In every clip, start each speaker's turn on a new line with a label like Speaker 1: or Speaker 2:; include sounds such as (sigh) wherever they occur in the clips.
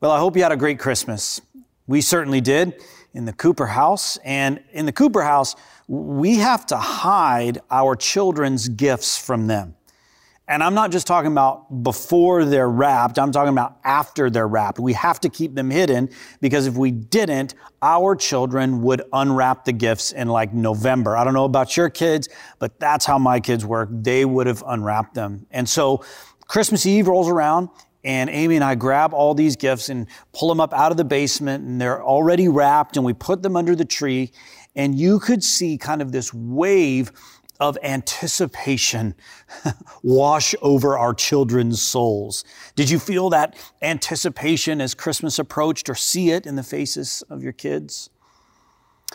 Speaker 1: Well, I hope you had a great Christmas. We certainly did in the Cooper house. And in the Cooper house, we have to hide our children's gifts from them. And I'm not just talking about before they're wrapped, I'm talking about after they're wrapped. We have to keep them hidden because if we didn't, our children would unwrap the gifts in like November. I don't know about your kids, but that's how my kids work. They would have unwrapped them. And so Christmas Eve rolls around and Amy and I grab all these gifts and pull them up out of the basement and they're already wrapped and we put them under the tree. And you could see kind of this wave of anticipation (laughs) wash over our children's souls. Did you feel that anticipation as Christmas approached or see it in the faces of your kids?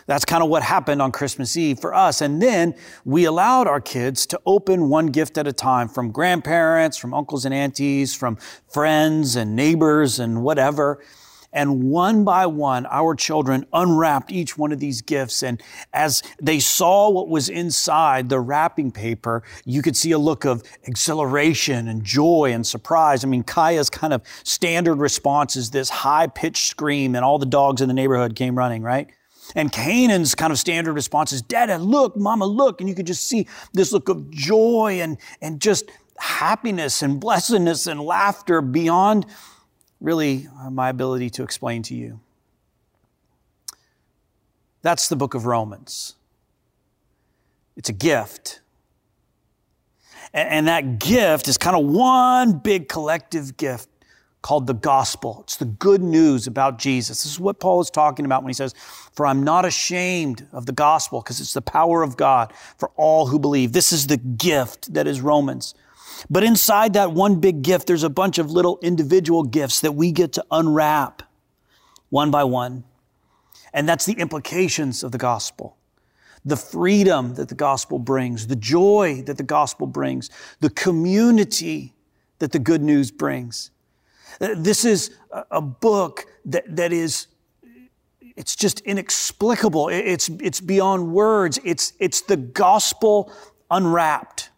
Speaker 1: That's kind of what happened on Christmas Eve for us. And then we allowed our kids to open one gift at a time from grandparents, from uncles and aunties, from friends and neighbors and whatever. And one by one, our children unwrapped each one of these gifts. And as they saw what was inside the wrapping paper, you could see a look of exhilaration and joy and surprise. I mean, Kaya's kind of standard response is this high pitched scream, and all the dogs in the neighborhood came running, right? And Canaan's kind of standard response is, Dada, look, Mama, look. And you could just see this look of joy and, and just happiness and blessedness and laughter beyond really uh, my ability to explain to you. That's the book of Romans. It's a gift. And, that gift is kind of one big collective gift called the gospel. It's the good news about Jesus. This is what Paul is talking about when he says, For I'm not ashamed of the gospel because it's the power of God for all who believe. This is the gift that is Romans. But inside that one big gift, there's a bunch of little individual gifts that we get to unwrap one by one. And that's the implications of the gospel. The freedom that the gospel brings, the joy that the gospel brings, the community that the good news brings. This is a book that, that is, it's just inexplicable. It's, it's beyond words. It's, it's the gospel unwrapped.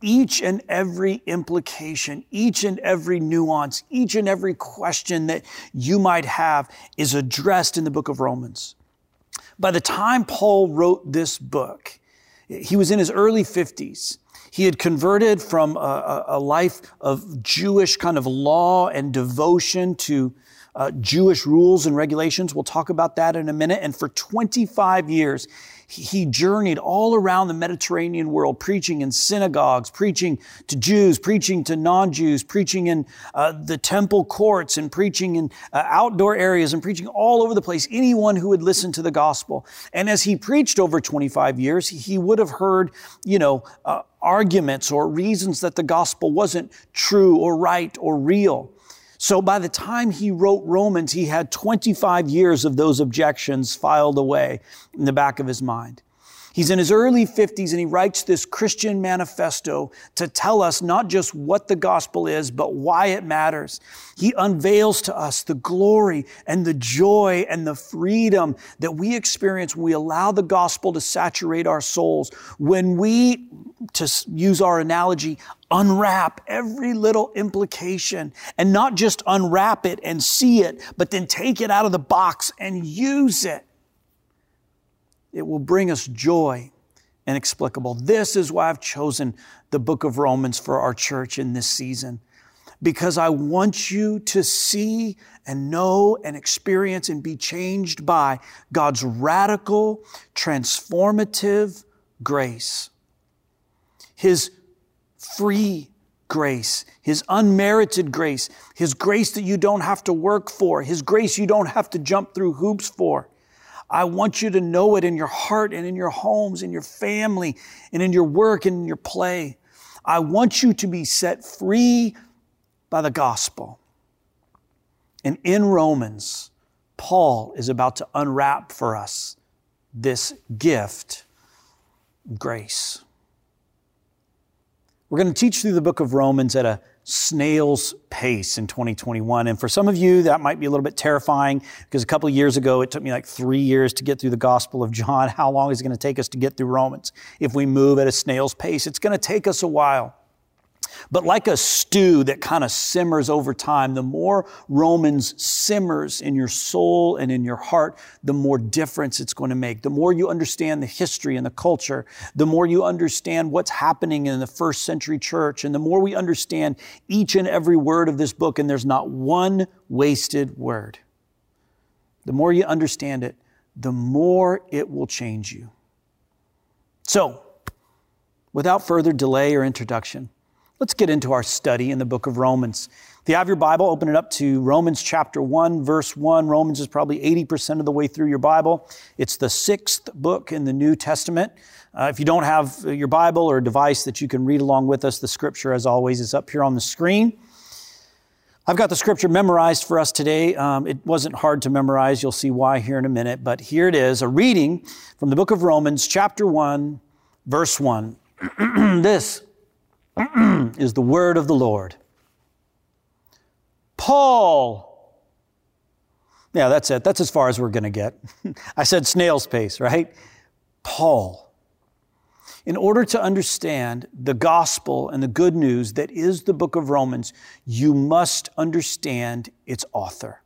Speaker 1: Each and every implication, each and every nuance, each and every question that you might have is addressed in the book of Romans. By the time Paul wrote this book, he was in his early 50s. He had converted from a, a life of Jewish kind of law and devotion to uh, Jewish rules and regulations. We'll talk about that in a minute. And for 25 years, he journeyed all around the Mediterranean world, preaching in synagogues, preaching to Jews, preaching to non-Jews, preaching in uh, the temple courts, and preaching in uh, outdoor areas, and preaching all over the place. Anyone who would listen to the gospel. And as he preached over 25 years, he would have heard, you know, uh, arguments or reasons that the gospel wasn't true or right or real. So by the time he wrote Romans, he had 25 years of those objections filed away in the back of his mind. He's in his early 50s and he writes this Christian manifesto to tell us not just what the gospel is, but why it matters. He unveils to us the glory and the joy and the freedom that we experience when we allow the gospel to saturate our souls. When we, to use our analogy, unwrap every little implication and not just unwrap it and see it, but then take it out of the box and use it it will bring us joy inexplicable. This is why I've chosen the book of Romans for our church in this season. Because I want you to see and know and experience and be changed by God's radical, transformative grace. His free grace, His unmerited grace, His grace that you don't have to work for, His grace you don't have to jump through hoops for. I want you to know it in your heart and in your homes, in your family, and in your work and in your play. I want you to be set free by the gospel. And in Romans, Paul is about to unwrap for us this gift, grace. We're going to teach through the book of Romans at a snail's pace in 2021. And for some of you, that might be a little bit terrifying because a couple years ago, it took me like three years to get through the Gospel of John. (laughs) How long is it going to take us to get through Romans? If we move at a snail's pace, it's going to take us a while. But like a stew that kind of simmers over time, the more Romans simmers in your soul and in your heart, the more difference it's going to make. The more you understand the history and the culture, the more you understand what's happening in the first century church, and the more we understand each and every word of this book, and there's not one wasted word. The more you understand it, the more it will change you. So, without further delay or introduction, Let's get into our study in the book of Romans. If you have your Bible, open it up to Romans chapter 1, verse 1. Romans is probably 80% of the way through your Bible. It's the sixth book in the New Testament. Uh, if you don't have your Bible or a device that you can read along with us, the scripture, as always, is up here on the screen. I've got the scripture memorized for us today. Um, it wasn't hard to memorize. You'll see why here in a minute. But here it is a reading from the book of Romans, chapter 1, verse 1. (clears throat) this (clears throat) is the word of the Lord. Paul. Yeah, that's it. That's as far as we're going to get. (laughs) I said snail's pace, right? Paul. In order to understand the gospel and the good news that is the book of Romans, you must understand its author.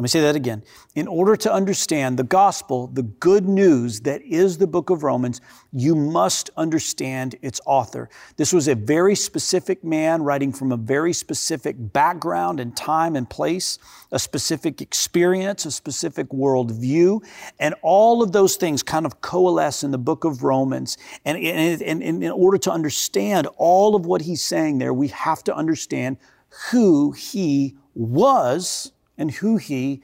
Speaker 1: Let me say that again. In order to understand the gospel, the good news that is the book of Romans, you must understand its author. This was a very specific man writing from a very specific background and time and place, a specific experience, a specific worldview, and all of those things kind of coalesce in the book of Romans. And, and, and in order to understand all of what he's saying there, we have to understand who he was and who he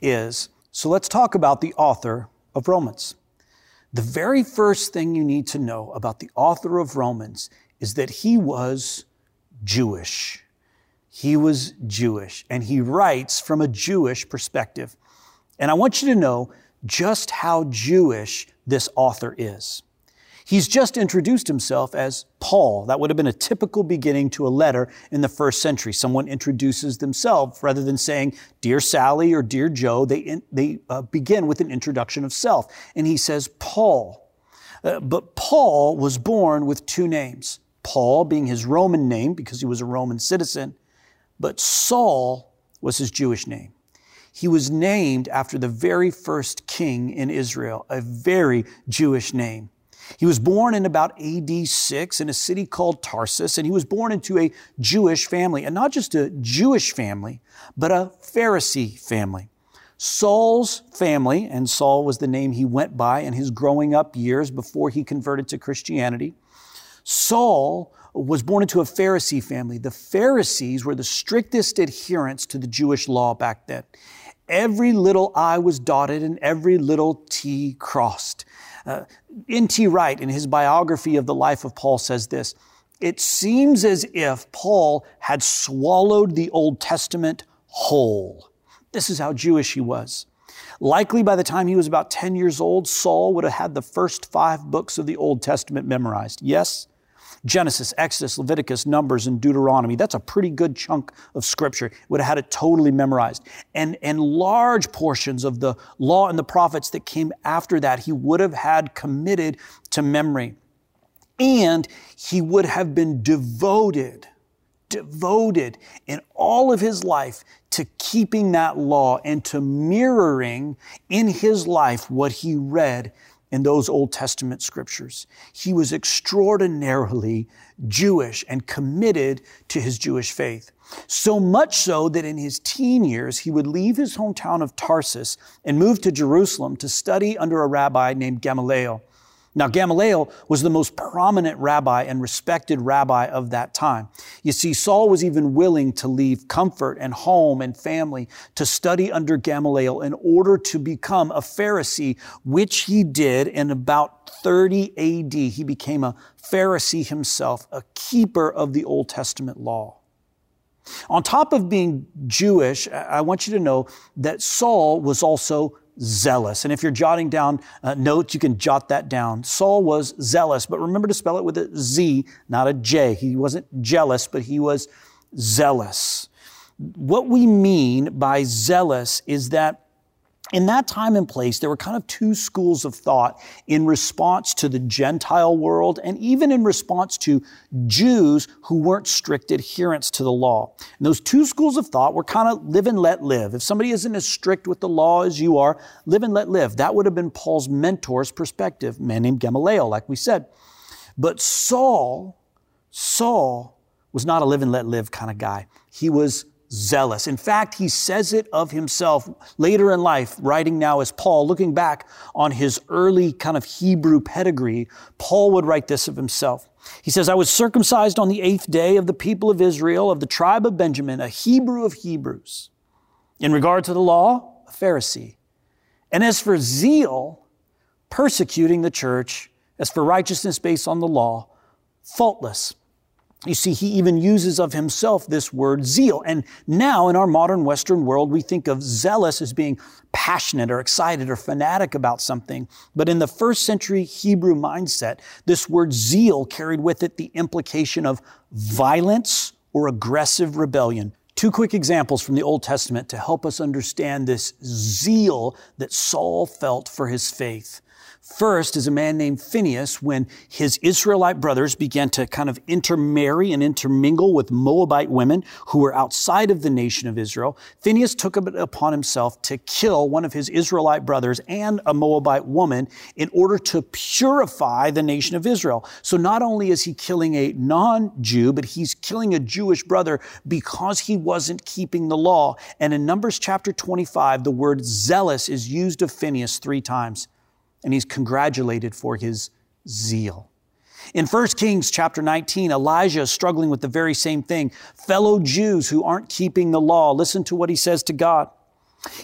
Speaker 1: is. So let's talk about the author of Romans. The very first thing you need to know about the author of Romans is that he was Jewish. He was Jewish, and he writes from a Jewish perspective. And I want you to know just how Jewish this author is. He's just introduced himself as Paul. That would have been a typical beginning to a letter in the first century. Someone introduces themselves rather than saying, Dear Sally or Dear Joe, they, in, they uh, begin with an introduction of self. And he says, Paul. Uh, but Paul was born with two names Paul being his Roman name because he was a Roman citizen, but Saul was his Jewish name. He was named after the very first king in Israel, a very Jewish name. He was born in about AD 6 in a city called Tarsus, and he was born into a Jewish family, and not just a Jewish family, but a Pharisee family. Saul's family, and Saul was the name he went by in his growing up years before he converted to Christianity. Saul was born into a Pharisee family. The Pharisees were the strictest adherents to the Jewish law back then. Every little I was dotted and every little T crossed. Uh, N.T. Wright, in his biography of the life of Paul, says this It seems as if Paul had swallowed the Old Testament whole. This is how Jewish he was. Likely by the time he was about 10 years old, Saul would have had the first five books of the Old Testament memorized. Yes, Genesis, Exodus, Leviticus, Numbers, and Deuteronomy. That's a pretty good chunk of scripture. Would have had it totally memorized. And, and large portions of the law and the prophets that came after that, he would have had committed to memory. And he would have been devoted, devoted in all of his life to keeping that law and to mirroring in his life what he read in those Old Testament scriptures. He was extraordinarily Jewish and committed to his Jewish faith. So much so that in his teen years, he would leave his hometown of Tarsus and move to Jerusalem to study under a rabbi named Gamaliel. Now, Gamaliel was the most prominent rabbi and respected rabbi of that time. You see, Saul was even willing to leave comfort and home and family to study under Gamaliel in order to become a Pharisee, which he did in about 30 AD. He became a Pharisee himself, a keeper of the Old Testament law. On top of being Jewish, I want you to know that Saul was also zealous. And if you're jotting down uh, notes, you can jot that down. Saul was zealous, but remember to spell it with a Z, not a J. He wasn't jealous, but he was zealous. What we mean by zealous is that in that time and place, there were kind of two schools of thought in response to the Gentile world and even in response to Jews who weren't strict adherents to the law. And those two schools of thought were kind of live and let live. If somebody isn't as strict with the law as you are, live and let live. That would have been Paul's mentor's perspective, a man named Gamaliel, like we said. But Saul, Saul was not a live and let live kind of guy. He was zealous. In fact, he says it of himself later in life, writing now as Paul, looking back on his early kind of Hebrew pedigree, Paul would write this of himself. He says, I was circumcised on the eighth day of the people of Israel, of the tribe of Benjamin, a Hebrew of Hebrews. In regard to the law, a Pharisee. And as for zeal, persecuting the church, as for righteousness based on the law, faultless. You see, he even uses of himself this word zeal. And now in our modern Western world, we think of zealous as being passionate or excited or fanatic about something. But in the first century Hebrew mindset, this word zeal carried with it the implication of violence or aggressive rebellion. Two quick examples from the Old Testament to help us understand this zeal that Saul felt for his faith. First is a man named Phineas when his Israelite brothers began to kind of intermarry and intermingle with Moabite women who were outside of the nation of Israel. Phineas took it upon himself to kill one of his Israelite brothers and a Moabite woman in order to purify the nation of Israel. So not only is he killing a non-Jew, but he's killing a Jewish brother because he wasn't keeping the law. And in Numbers chapter 25, the word zealous is used of Phineas three times and he's congratulated for his zeal. In 1 Kings chapter 19, Elijah is struggling with the very same thing. Fellow Jews who aren't keeping the law, listen to what he says to God.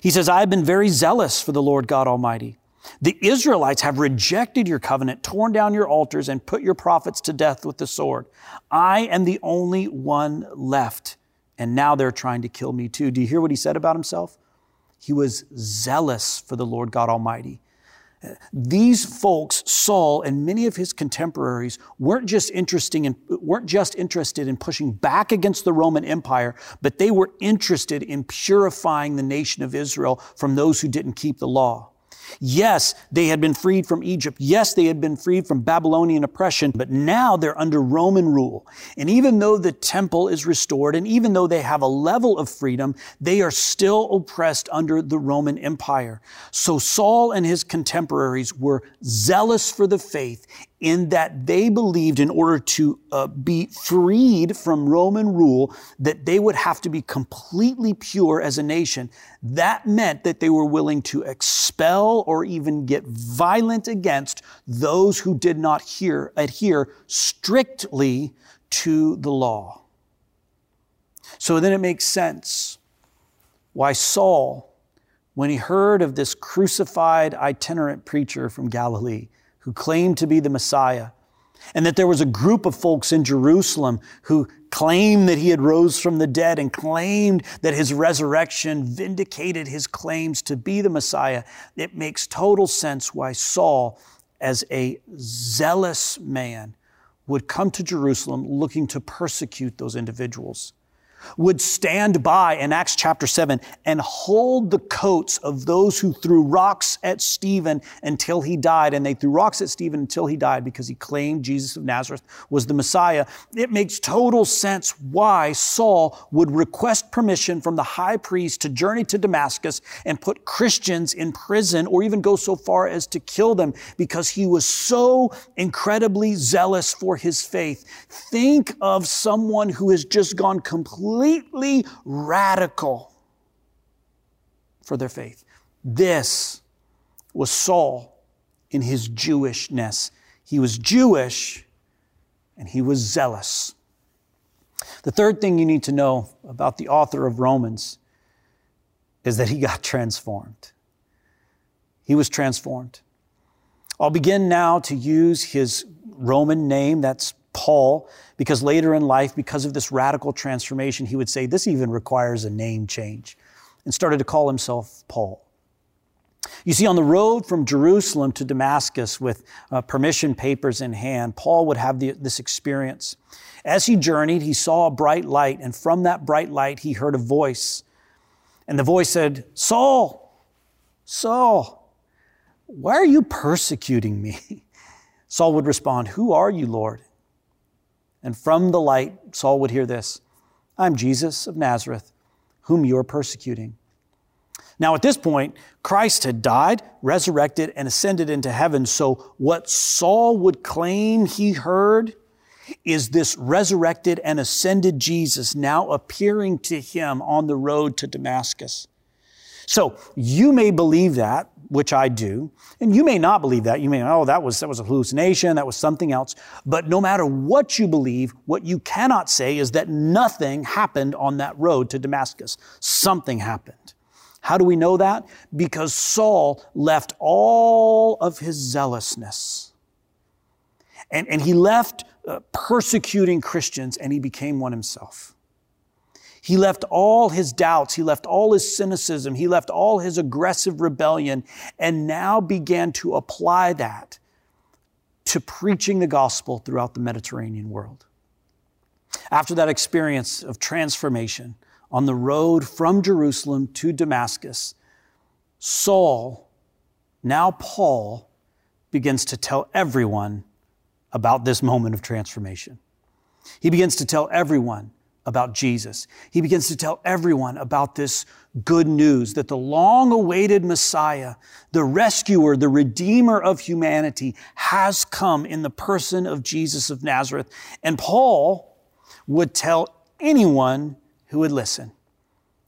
Speaker 1: He says, I have been very zealous for the Lord God Almighty. The Israelites have rejected your covenant, torn down your altars, and put your prophets to death with the sword. I am the only one left, and now they're trying to kill me too. Do you hear what he said about himself? He was zealous for the Lord God Almighty. These folks, Saul and many of his contemporaries, weren't just interesting in, weren't just interested in pushing back against the Roman Empire, but they were interested in purifying the nation of Israel from those who didn't keep the law. Yes, they had been freed from Egypt. Yes, they had been freed from Babylonian oppression, but now they're under Roman rule. And even though the temple is restored, and even though they have a level of freedom, they are still oppressed under the Roman Empire. So Saul and his contemporaries were zealous for the faith in that they believed in order to uh, be freed from Roman rule, that they would have to be completely pure as a nation. That meant that they were willing to expel or even get violent against those who did not hear, adhere strictly to the law. So then it makes sense why Saul, when he heard of this crucified itinerant preacher from Galilee, who claimed to be the Messiah, and that there was a group of folks in Jerusalem who claimed that he had rose from the dead and claimed that his resurrection vindicated his claims to be the Messiah. It makes total sense why Saul, as a zealous man, would come to Jerusalem looking to persecute those individuals would stand by in Acts chapter 7 and hold the coats of those who threw rocks at Stephen until he died. And they threw rocks at Stephen until he died because he claimed Jesus of Nazareth was the Messiah. It makes total sense why Saul would request permission from the high priest to journey to Damascus and put Christians in prison or even go so far as to kill them because he was so incredibly zealous for his faith. Think of someone who has just gone completely completely radical for their faith. This was Saul in his Jewishness. He was Jewish and he was zealous. The third thing you need to know about the author of Romans is that he got transformed. He was transformed. I'll begin now to use his Roman name, that's Paul, because later in life, because of this radical transformation, he would say, This even requires a name change, and started to call himself Paul. You see, on the road from Jerusalem to Damascus with uh, permission papers in hand, Paul would have the, this experience. As he journeyed, he saw a bright light, and from that bright light, he heard a voice. And the voice said, Saul, Saul, why are you persecuting me? (laughs) Saul would respond, Who are you, Lord? And from the light, Saul would hear this I'm Jesus of Nazareth, whom you are persecuting. Now, at this point, Christ had died, resurrected, and ascended into heaven. So, what Saul would claim he heard is this resurrected and ascended Jesus now appearing to him on the road to Damascus. So, you may believe that, which I do, and you may not believe that. You may, oh, that was, that was a hallucination, that was something else. But no matter what you believe, what you cannot say is that nothing happened on that road to Damascus. Something happened. How do we know that? Because Saul left all of his zealousness. And, and he left uh, persecuting Christians and he became one himself. He left all his doubts, he left all his cynicism, he left all his aggressive rebellion, and now began to apply that to preaching the gospel throughout the Mediterranean world. After that experience of transformation on the road from Jerusalem to Damascus, Saul, now Paul, begins to tell everyone about this moment of transformation. He begins to tell everyone about Jesus. He begins to tell everyone about this good news that the long awaited Messiah, the rescuer, the redeemer of humanity has come in the person of Jesus of Nazareth. And Paul would tell anyone who would listen.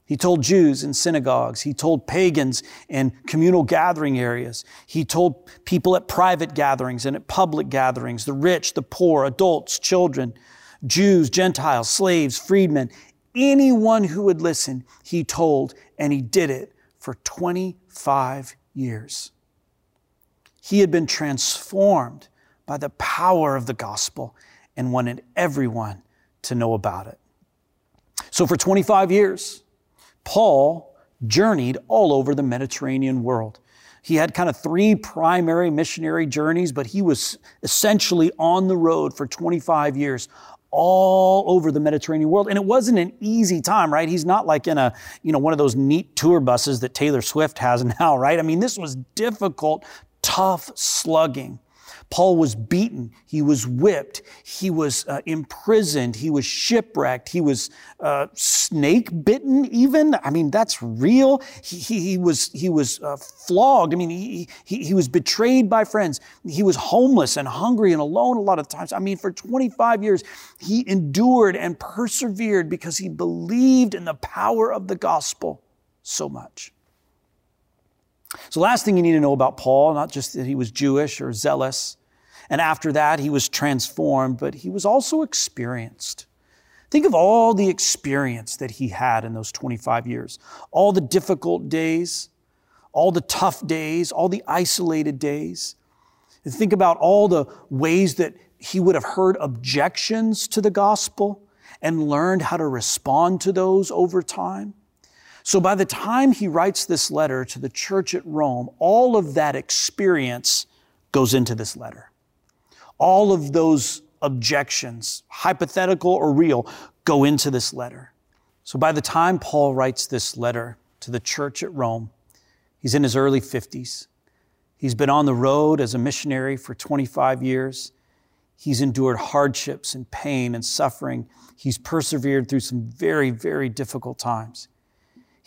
Speaker 1: He told Jews in synagogues. He told pagans in communal gathering areas. He told people at private gatherings and at public gatherings, the rich, the poor, adults, children. Jews, Gentiles, slaves, freedmen, anyone who would listen, he told, and he did it for 25 years. He had been transformed by the power of the gospel and wanted everyone to know about it. So for 25 years, Paul journeyed all over the Mediterranean world. He had kind of three primary missionary journeys, but he was essentially on the road for 25 years, all over the Mediterranean world. And it wasn't an easy time, right? He's not like in a, you know, one of those neat tour buses that Taylor Swift has (laughs) now, right? I mean, this was difficult, tough slugging. Paul was beaten, he was whipped, he was uh, imprisoned, he was shipwrecked, he was uh, snake bitten, even. I mean, that's real. He, he, was, he was uh, flogged. I mean, he, he, he was betrayed by friends. He was homeless and hungry and alone a lot of times. I mean, for 25 years, he endured and persevered because he believed in the power of the gospel so much. So, last thing you need to know about Paul, not just that he was Jewish or zealous, and after that, he was transformed, but he was also experienced. Think of all the experience that he had in those 25 years, all the difficult days, all the tough days, all the isolated days. And think about all the ways that he would have heard objections to the gospel and learned how to respond to those over time. So by the time he writes this letter to the church at Rome, all of that experience goes into this letter. All of those objections, hypothetical or real, go into this letter. So by the time Paul writes this letter to the church at Rome, he's in his early 50s. He's been on the road as a missionary for 25 years. He's endured hardships and pain and suffering. He's persevered through some very, very difficult times.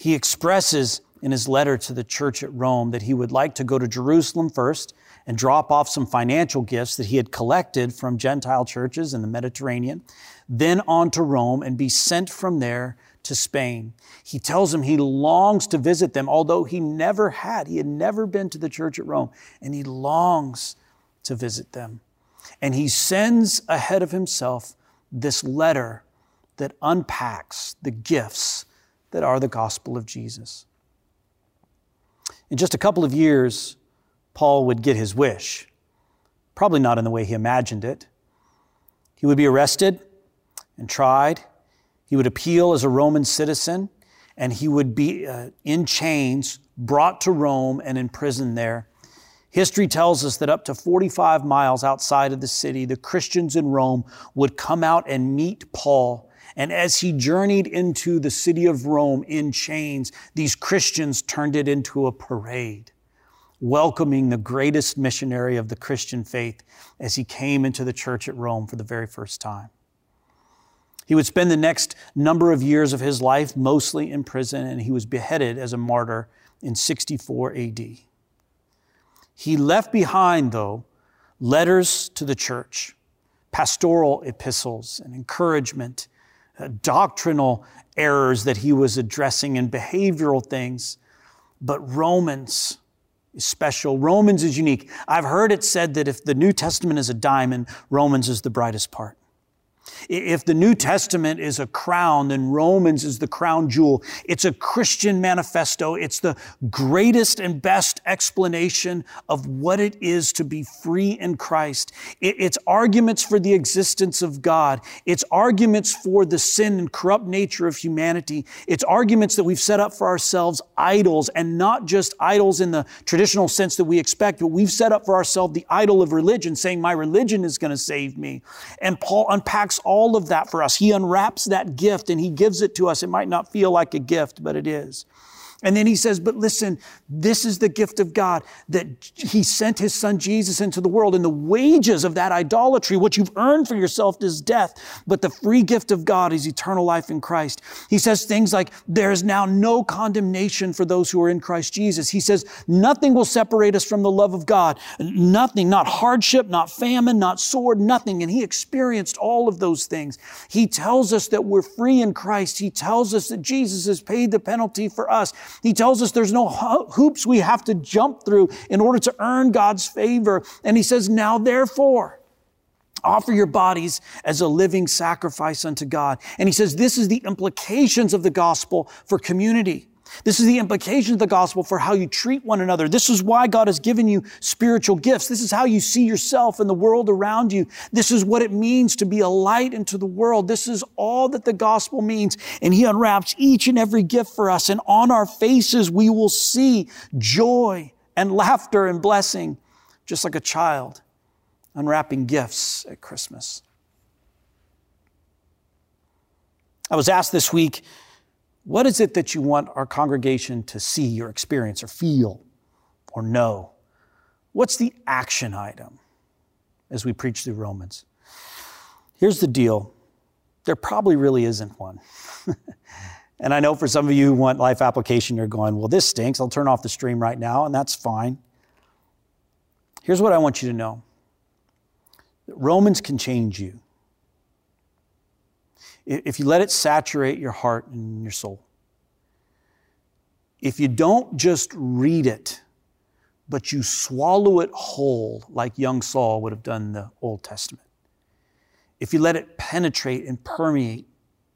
Speaker 1: He expresses in his letter to the church at Rome that he would like to go to Jerusalem first and drop off some financial gifts that he had collected from Gentile churches in the Mediterranean, then on to Rome and be sent from there to Spain. He tells them he longs to visit them, although he never had. He had never been to the church at Rome, and he longs to visit them. And he sends ahead of himself this letter that unpacks the gifts that are the gospel of Jesus. In just a couple of years, Paul would get his wish. Probably not in the way he imagined it. He would be arrested and tried. He would appeal as a Roman citizen, and he would be uh, in chains, brought to Rome, and imprisoned there. History tells us that up to 45 miles outside of the city, the Christians in Rome would come out and meet Paul And as he journeyed into the city of Rome in chains, these Christians turned it into a parade, welcoming the greatest missionary of the Christian faith as he came into the church at Rome for the very first time. He would spend the next number of years of his life mostly in prison, and he was beheaded as a martyr in 64 AD. He left behind, though, letters to the church, pastoral epistles and encouragement, doctrinal errors that he was addressing, and behavioral things. But Romans is special. Romans is unique. I've heard it said that if the New Testament is a diamond, Romans is the brightest part. If the New Testament is a crown, then Romans is the crown jewel. It's a Christian manifesto. It's the greatest and best explanation of what it is to be free in Christ. It's arguments for the existence of God. It's arguments for the sin and corrupt nature of humanity. It's arguments that we've set up for ourselves idols and not just idols in the traditional sense that we expect, but we've set up for ourselves the idol of religion, saying, My religion is going to save me. And Paul unpacks all of that for us. He unwraps that gift and he gives it to us. It might not feel like a gift, but it is. And then he says, but listen, this is the gift of God that he sent his son Jesus into the world and the wages of that idolatry, what you've earned for yourself is death, but the free gift of God is eternal life in Christ. He says things like, there is now no condemnation for those who are in Christ Jesus. He says, nothing will separate us from the love of God. Nothing, not hardship, not famine, not sword, nothing. And he experienced all of those things. He tells us that we're free in Christ. He tells us that Jesus has paid the penalty for us. He tells us there's no hoops we have to jump through in order to earn God's favor. And he says, now therefore, offer your bodies as a living sacrifice unto God. And he says, this is the implications of the gospel for community. This is the implication of the gospel for how you treat one another. This is why God has given you spiritual gifts. This is how you see yourself and the world around you. This is what it means to be a light into the world. This is all that the gospel means. And He unwraps each and every gift for us. And on our faces, we will see joy and laughter and blessing, just like a child unwrapping gifts at Christmas. I was asked this week, what is it that you want our congregation to see or experience or feel or know? What's the action item as we preach through Romans? Here's the deal there probably really isn't one. (laughs) and I know for some of you who want life application, you're going, well, this stinks. I'll turn off the stream right now, and that's fine. Here's what I want you to know Romans can change you if you let it saturate your heart and your soul, if you don't just read it, but you swallow it whole, like young Saul would have done the Old Testament, if you let it penetrate and permeate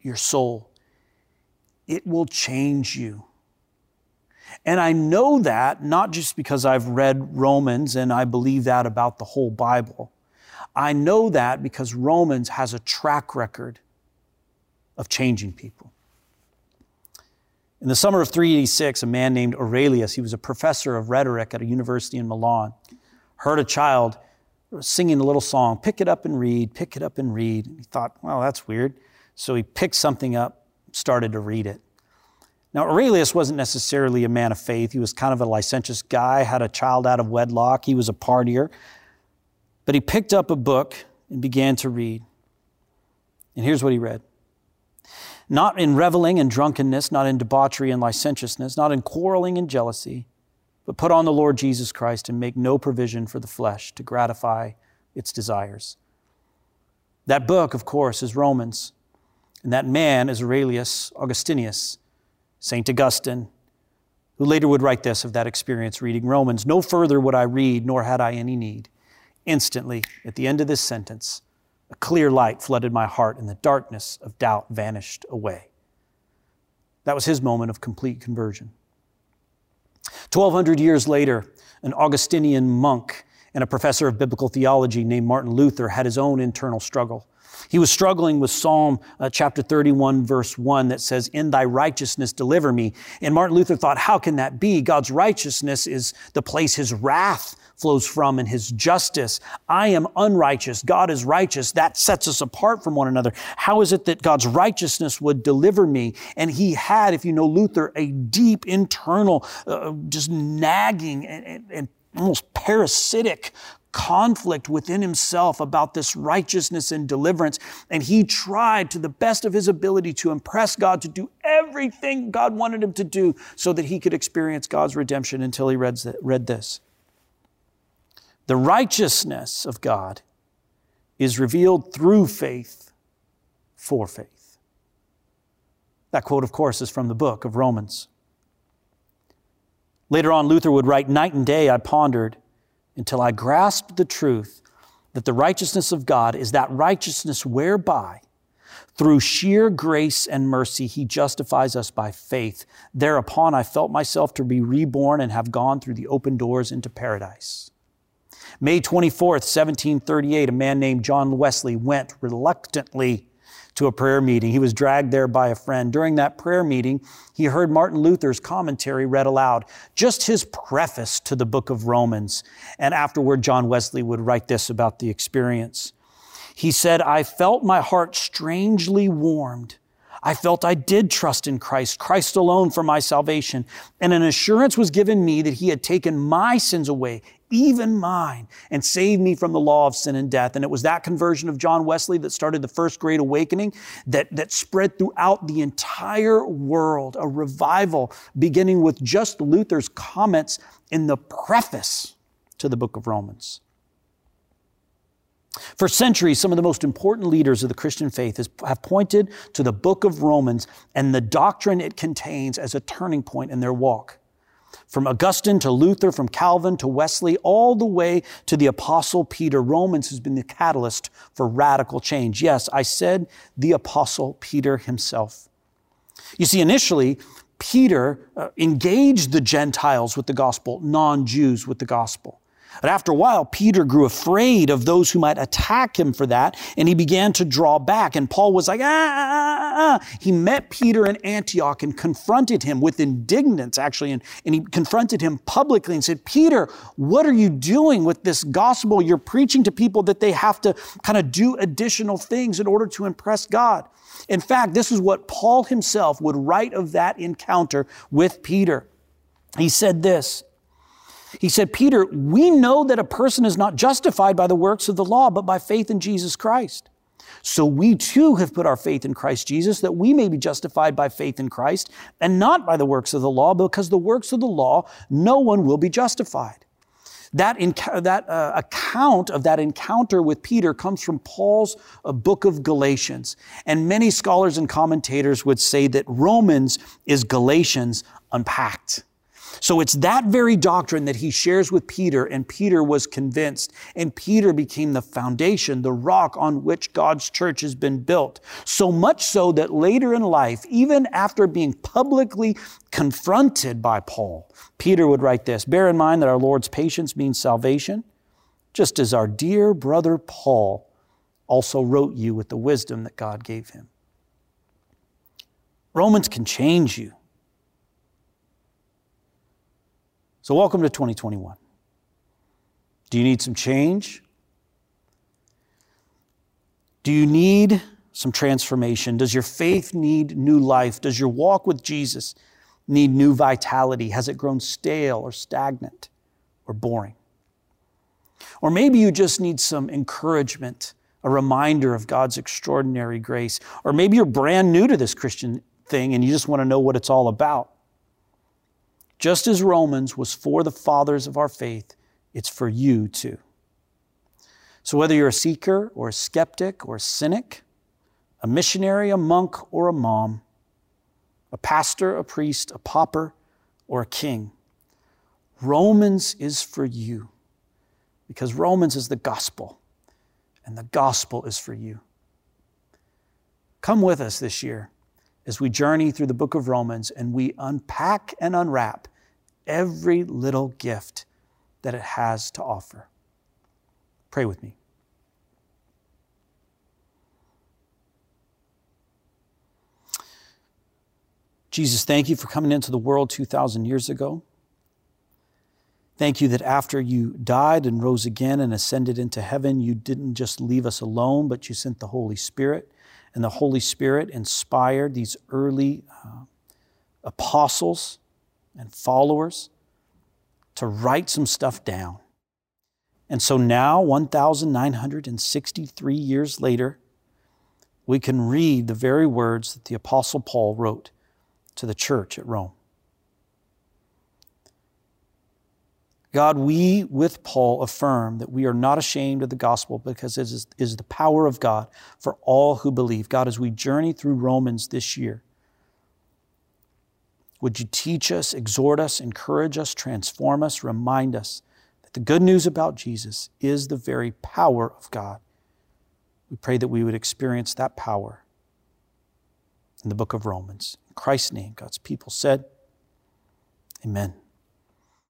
Speaker 1: your soul, it will change you. And I know that not just because I've read Romans and I believe that about the whole Bible. I know that because Romans has a track record of changing people. In the summer of 386, a man named Aurelius, he was a professor of rhetoric at a university in Milan, heard a child singing a little song, pick it up and read, pick it up and read. And He thought, well, that's weird. So he picked something up, started to read it. Now, Aurelius wasn't necessarily a man of faith. He was kind of a licentious guy, had a child out of wedlock, he was a partier. But he picked up a book and began to read. And here's what he read not in reveling and drunkenness, not in debauchery and licentiousness, not in quarreling and jealousy, but put on the Lord Jesus Christ and make no provision for the flesh to gratify its desires. That book, of course, is Romans. And that man is Aurelius Augustinius, St. Augustine, who later would write this of that experience reading Romans No further would I read, nor had I any need. Instantly, at the end of this sentence, a clear light flooded my heart, and the darkness of doubt vanished away. That was his moment of complete conversion. 1,200 years later, an Augustinian monk and a professor of biblical theology named Martin Luther had his own internal struggle. He was struggling with Psalm uh, chapter 31, verse 1, that says, In thy righteousness deliver me. And Martin Luther thought, How can that be? God's righteousness is the place his wrath flows from and his justice. I am unrighteous. God is righteous. That sets us apart from one another. How is it that God's righteousness would deliver me? And he had, if you know Luther, a deep internal, uh, just nagging and, and, and almost parasitic conflict within himself about this righteousness and deliverance. And he tried to the best of his ability to impress God to do everything God wanted him to do so that he could experience God's redemption until he read, read this. The righteousness of God is revealed through faith for faith. That quote, of course, is from the book of Romans. Later on, Luther would write, Night and day I pondered until I grasped the truth that the righteousness of God is that righteousness whereby, through sheer grace and mercy, He justifies us by faith. Thereupon I felt myself to be reborn and have gone through the open doors into paradise. May 24th, 1738, a man named John Wesley went reluctantly to a prayer meeting. He was dragged there by a friend. During that prayer meeting, he heard Martin Luther's commentary read aloud, just his preface to the book of Romans. And afterward, John Wesley would write this about the experience. He said, I felt my heart strangely warmed I felt I did trust in Christ, Christ alone for my salvation. And an assurance was given me that He had taken my sins away, even mine, and saved me from the law of sin and death. And it was that conversion of John Wesley that started the first great awakening that, that spread throughout the entire world, a revival beginning with just Luther's comments in the preface to the book of Romans. For centuries, some of the most important leaders of the Christian faith have pointed to the book of Romans and the doctrine it contains as a turning point in their walk. From Augustine to Luther, from Calvin to Wesley, all the way to the Apostle Peter, Romans has been the catalyst for radical change. Yes, I said the Apostle Peter himself. You see, initially, Peter uh, engaged the Gentiles with the gospel, non Jews with the gospel. But after a while, Peter grew afraid of those who might attack him for that, and he began to draw back. And Paul was like, ah, ah, ah, ah. He met Peter in Antioch and confronted him with indignance, actually, and, and he confronted him publicly and said, Peter, what are you doing with this gospel? You're preaching to people that they have to kind of do additional things in order to impress God. In fact, this is what Paul himself would write of that encounter with Peter. He said this. He said, Peter, we know that a person is not justified by the works of the law, but by faith in Jesus Christ. So we too have put our faith in Christ Jesus that we may be justified by faith in Christ and not by the works of the law, because the works of the law, no one will be justified. That, that uh, account of that encounter with Peter comes from Paul's uh, book of Galatians. And many scholars and commentators would say that Romans is Galatians unpacked. So it's that very doctrine that he shares with Peter, and Peter was convinced. And Peter became the foundation, the rock on which God's church has been built. So much so that later in life, even after being publicly confronted by Paul, Peter would write this Bear in mind that our Lord's patience means salvation, just as our dear brother Paul also wrote you with the wisdom that God gave him. Romans can change you. So, welcome to 2021. Do you need some change? Do you need some transformation? Does your faith need new life? Does your walk with Jesus need new vitality? Has it grown stale or stagnant or boring? Or maybe you just need some encouragement, a reminder of God's extraordinary grace. Or maybe you're brand new to this Christian thing and you just want to know what it's all about. Just as Romans was for the fathers of our faith, it's for you too. So, whether you're a seeker or a skeptic or a cynic, a missionary, a monk, or a mom, a pastor, a priest, a pauper, or a king, Romans is for you because Romans is the gospel, and the gospel is for you. Come with us this year as we journey through the book of Romans and we unpack and unwrap every little gift that it has to offer. Pray with me. Jesus, thank you for coming into the world 2,000 years ago. Thank you that after you died and rose again and ascended into heaven, you didn't just leave us alone, but you sent the Holy Spirit. And the Holy Spirit inspired these early uh, apostles and followers to write some stuff down. And so now, 1,963 years later, we can read the very words that the Apostle Paul wrote to the church at Rome. God, we with Paul affirm that we are not ashamed of the gospel because it is, is, the power of God for all who believe. God, as we journey through Romans this year, would you teach us, exhort us, encourage us, transform us, remind us that the good news about Jesus is the very power of God? We pray that we would experience that power in the book of Romans. In Christ's name, God's people said, Amen.